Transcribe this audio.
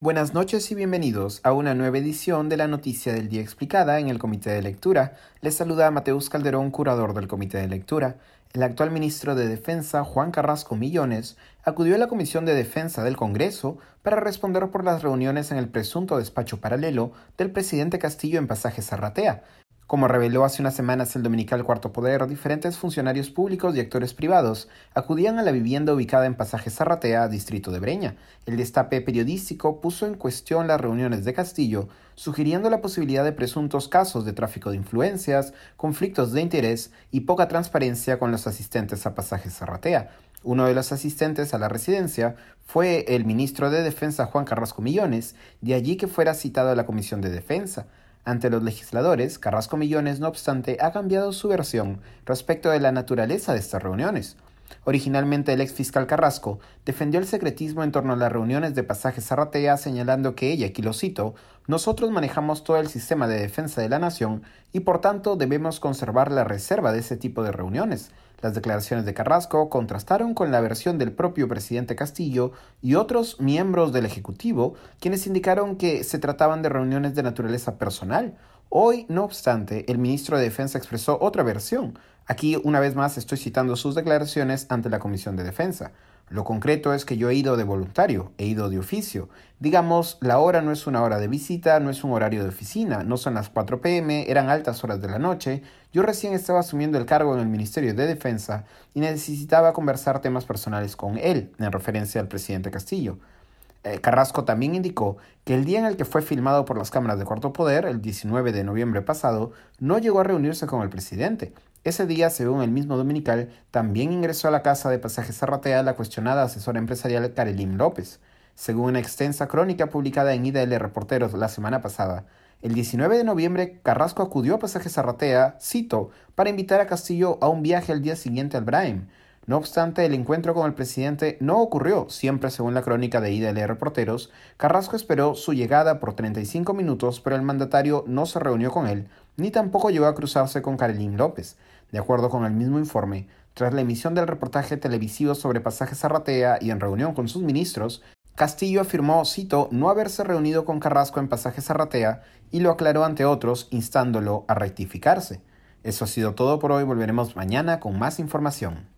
Buenas noches y bienvenidos a una nueva edición de la Noticia del Día Explicada en el Comité de Lectura. Les saluda Mateus Calderón, curador del Comité de Lectura. El actual ministro de Defensa, Juan Carrasco Millones, acudió a la Comisión de Defensa del Congreso para responder por las reuniones en el presunto despacho paralelo del presidente Castillo en Pasaje Zarratea, como reveló hace unas semanas el dominical Cuarto Poder, diferentes funcionarios públicos y actores privados acudían a la vivienda ubicada en Pasaje Zarratea, distrito de Breña. El destape periodístico puso en cuestión las reuniones de Castillo, sugiriendo la posibilidad de presuntos casos de tráfico de influencias, conflictos de interés y poca transparencia con los asistentes a Pasaje Zarratea. Uno de los asistentes a la residencia fue el ministro de Defensa Juan Carrasco Millones, de allí que fuera citado a la Comisión de Defensa. Ante los legisladores, Carrasco Millones, no obstante, ha cambiado su versión respecto de la naturaleza de estas reuniones. Originalmente el ex fiscal Carrasco defendió el secretismo en torno a las reuniones de pasaje Zarratea señalando que ella, aquí lo cito, nosotros manejamos todo el sistema de defensa de la nación y por tanto debemos conservar la reserva de ese tipo de reuniones. Las declaraciones de Carrasco contrastaron con la versión del propio presidente Castillo y otros miembros del Ejecutivo, quienes indicaron que se trataban de reuniones de naturaleza personal. Hoy, no obstante, el ministro de Defensa expresó otra versión. Aquí, una vez más, estoy citando sus declaraciones ante la Comisión de Defensa. Lo concreto es que yo he ido de voluntario, he ido de oficio. Digamos, la hora no es una hora de visita, no es un horario de oficina, no son las 4 pm, eran altas horas de la noche. Yo recién estaba asumiendo el cargo en el Ministerio de Defensa y necesitaba conversar temas personales con él, en referencia al presidente Castillo. Eh, Carrasco también indicó que el día en el que fue filmado por las cámaras de Cuarto Poder, el 19 de noviembre pasado, no llegó a reunirse con el presidente, ese día, según el mismo dominical, también ingresó a la casa de pasaje Zarratea la cuestionada asesora empresarial Karelim López. Según una extensa crónica publicada en IDL Reporteros la semana pasada, el 19 de noviembre Carrasco acudió a Pasaje Zarratea, cito, para invitar a Castillo a un viaje al día siguiente al Braem. No obstante, el encuentro con el presidente no ocurrió, siempre según la crónica de IDL Reporteros. Carrasco esperó su llegada por 35 minutos, pero el mandatario no se reunió con él, ni tampoco llegó a cruzarse con Carolín López. De acuerdo con el mismo informe, tras la emisión del reportaje televisivo sobre pasajes Zarratea y en reunión con sus ministros, Castillo afirmó, cito, no haberse reunido con Carrasco en pasaje Zarratea y lo aclaró ante otros, instándolo a rectificarse. Eso ha sido todo por hoy, volveremos mañana con más información.